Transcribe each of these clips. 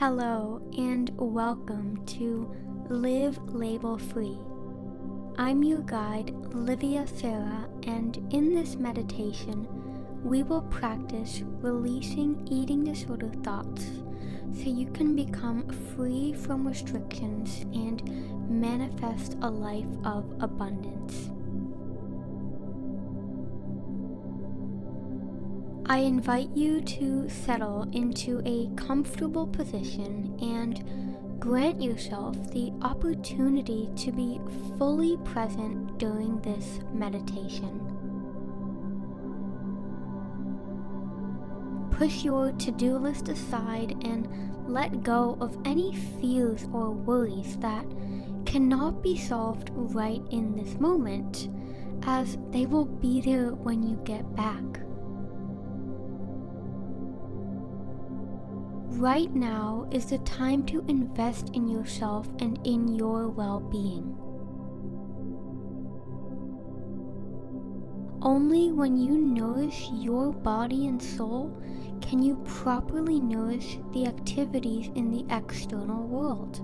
Hello, and welcome to Live Label Free. I'm your guide, Livia Sara, and in this meditation, we will practice releasing eating disorder thoughts so you can become free from restrictions and manifest a life of abundance. I invite you to settle into a comfortable position and grant yourself the opportunity to be fully present during this meditation. Push your to do list aside and let go of any fears or worries that cannot be solved right in this moment, as they will be there when you get back. Right now is the time to invest in yourself and in your well being. Only when you nourish your body and soul can you properly nourish the activities in the external world.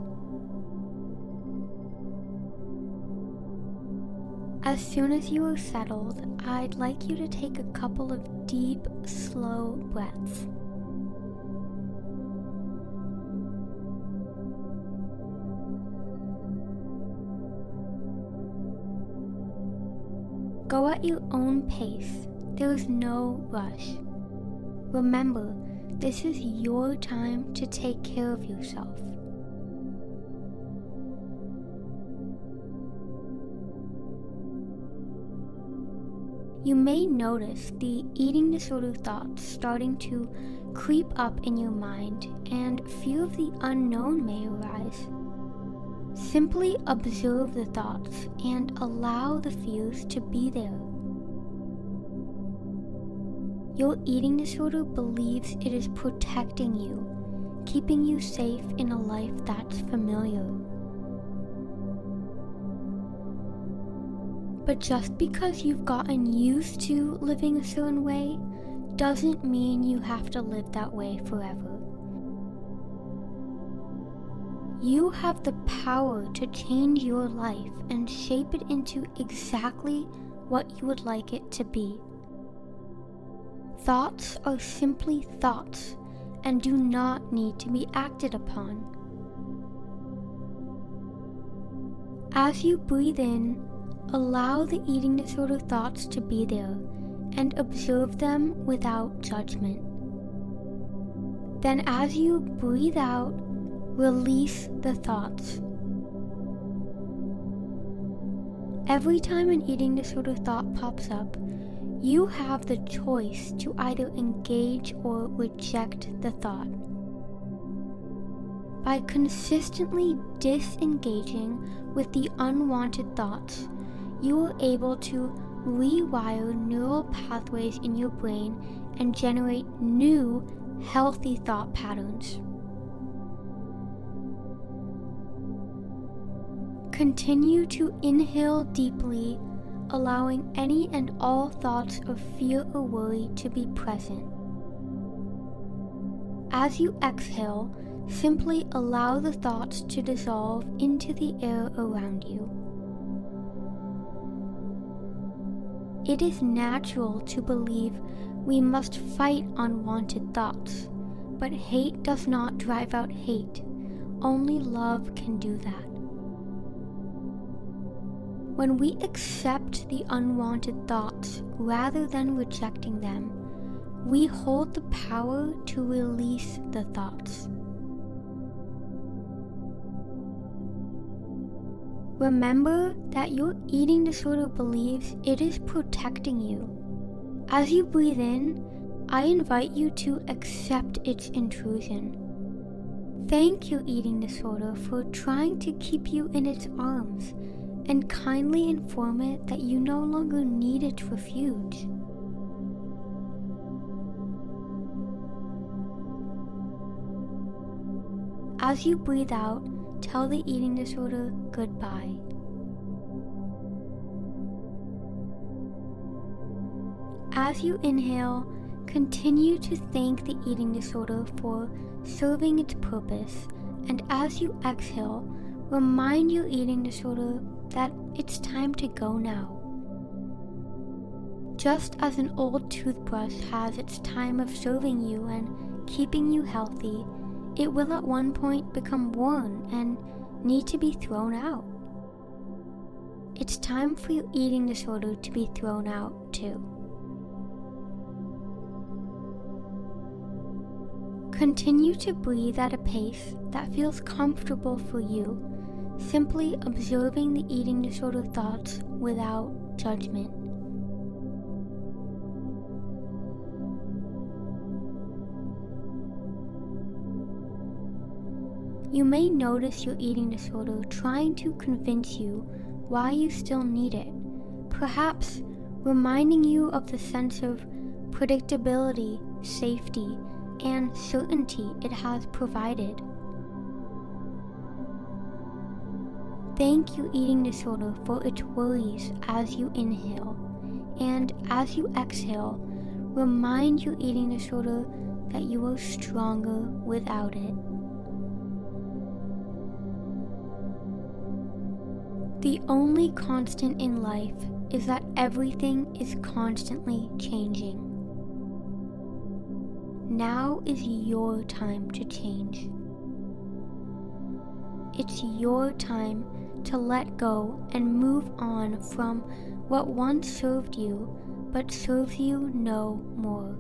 As soon as you are settled, I'd like you to take a couple of deep, slow breaths. Go at your own pace. There is no rush. Remember, this is your time to take care of yourself. You may notice the eating disorder thoughts starting to creep up in your mind, and fear of the unknown may arise. Simply observe the thoughts and allow the fears to be there. Your eating disorder believes it is protecting you, keeping you safe in a life that's familiar. But just because you've gotten used to living a certain way doesn't mean you have to live that way forever. You have the power to change your life and shape it into exactly what you would like it to be. Thoughts are simply thoughts and do not need to be acted upon. As you breathe in, allow the eating disorder thoughts to be there and observe them without judgment. Then, as you breathe out, Release the thoughts. Every time an eating disorder thought pops up, you have the choice to either engage or reject the thought. By consistently disengaging with the unwanted thoughts, you are able to rewire neural pathways in your brain and generate new, healthy thought patterns. Continue to inhale deeply, allowing any and all thoughts of fear or worry to be present. As you exhale, simply allow the thoughts to dissolve into the air around you. It is natural to believe we must fight unwanted thoughts, but hate does not drive out hate. Only love can do that. When we accept the unwanted thoughts rather than rejecting them, we hold the power to release the thoughts. Remember that your eating disorder believes it is protecting you. As you breathe in, I invite you to accept its intrusion. Thank your eating disorder for trying to keep you in its arms and kindly inform it that you no longer need its refuge. As you breathe out, tell the eating disorder goodbye. As you inhale, Continue to thank the eating disorder for serving its purpose, and as you exhale, remind your eating disorder that it's time to go now. Just as an old toothbrush has its time of serving you and keeping you healthy, it will at one point become worn and need to be thrown out. It's time for your eating disorder to be thrown out too. Continue to breathe at a pace that feels comfortable for you, simply observing the eating disorder thoughts without judgment. You may notice your eating disorder trying to convince you why you still need it, perhaps reminding you of the sense of predictability, safety, and certainty it has provided. Thank you, eating disorder for its worries as you inhale, and as you exhale, remind your eating disorder that you are stronger without it. The only constant in life is that everything is constantly changing. Now is your time to change. It's your time to let go and move on from what once served you but serves you no more.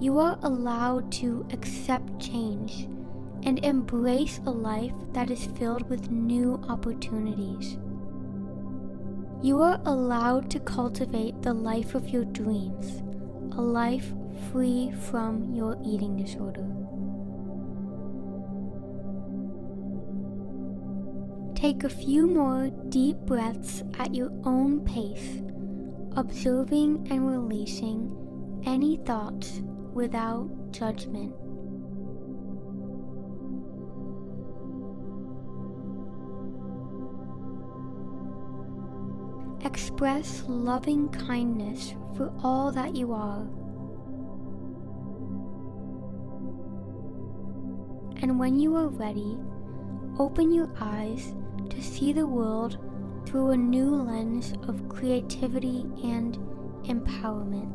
You are allowed to accept change and embrace a life that is filled with new opportunities. You are allowed to cultivate the life of your dreams, a life free from your eating disorder. Take a few more deep breaths at your own pace, observing and releasing any thoughts without judgment. Express loving kindness for all that you are. And when you are ready, open your eyes to see the world through a new lens of creativity and empowerment.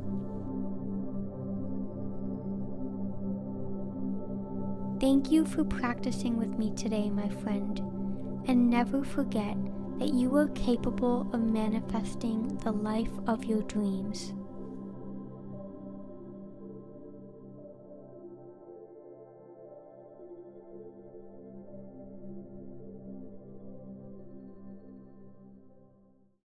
Thank you for practicing with me today, my friend, and never forget that you are capable of manifesting the life of your dreams.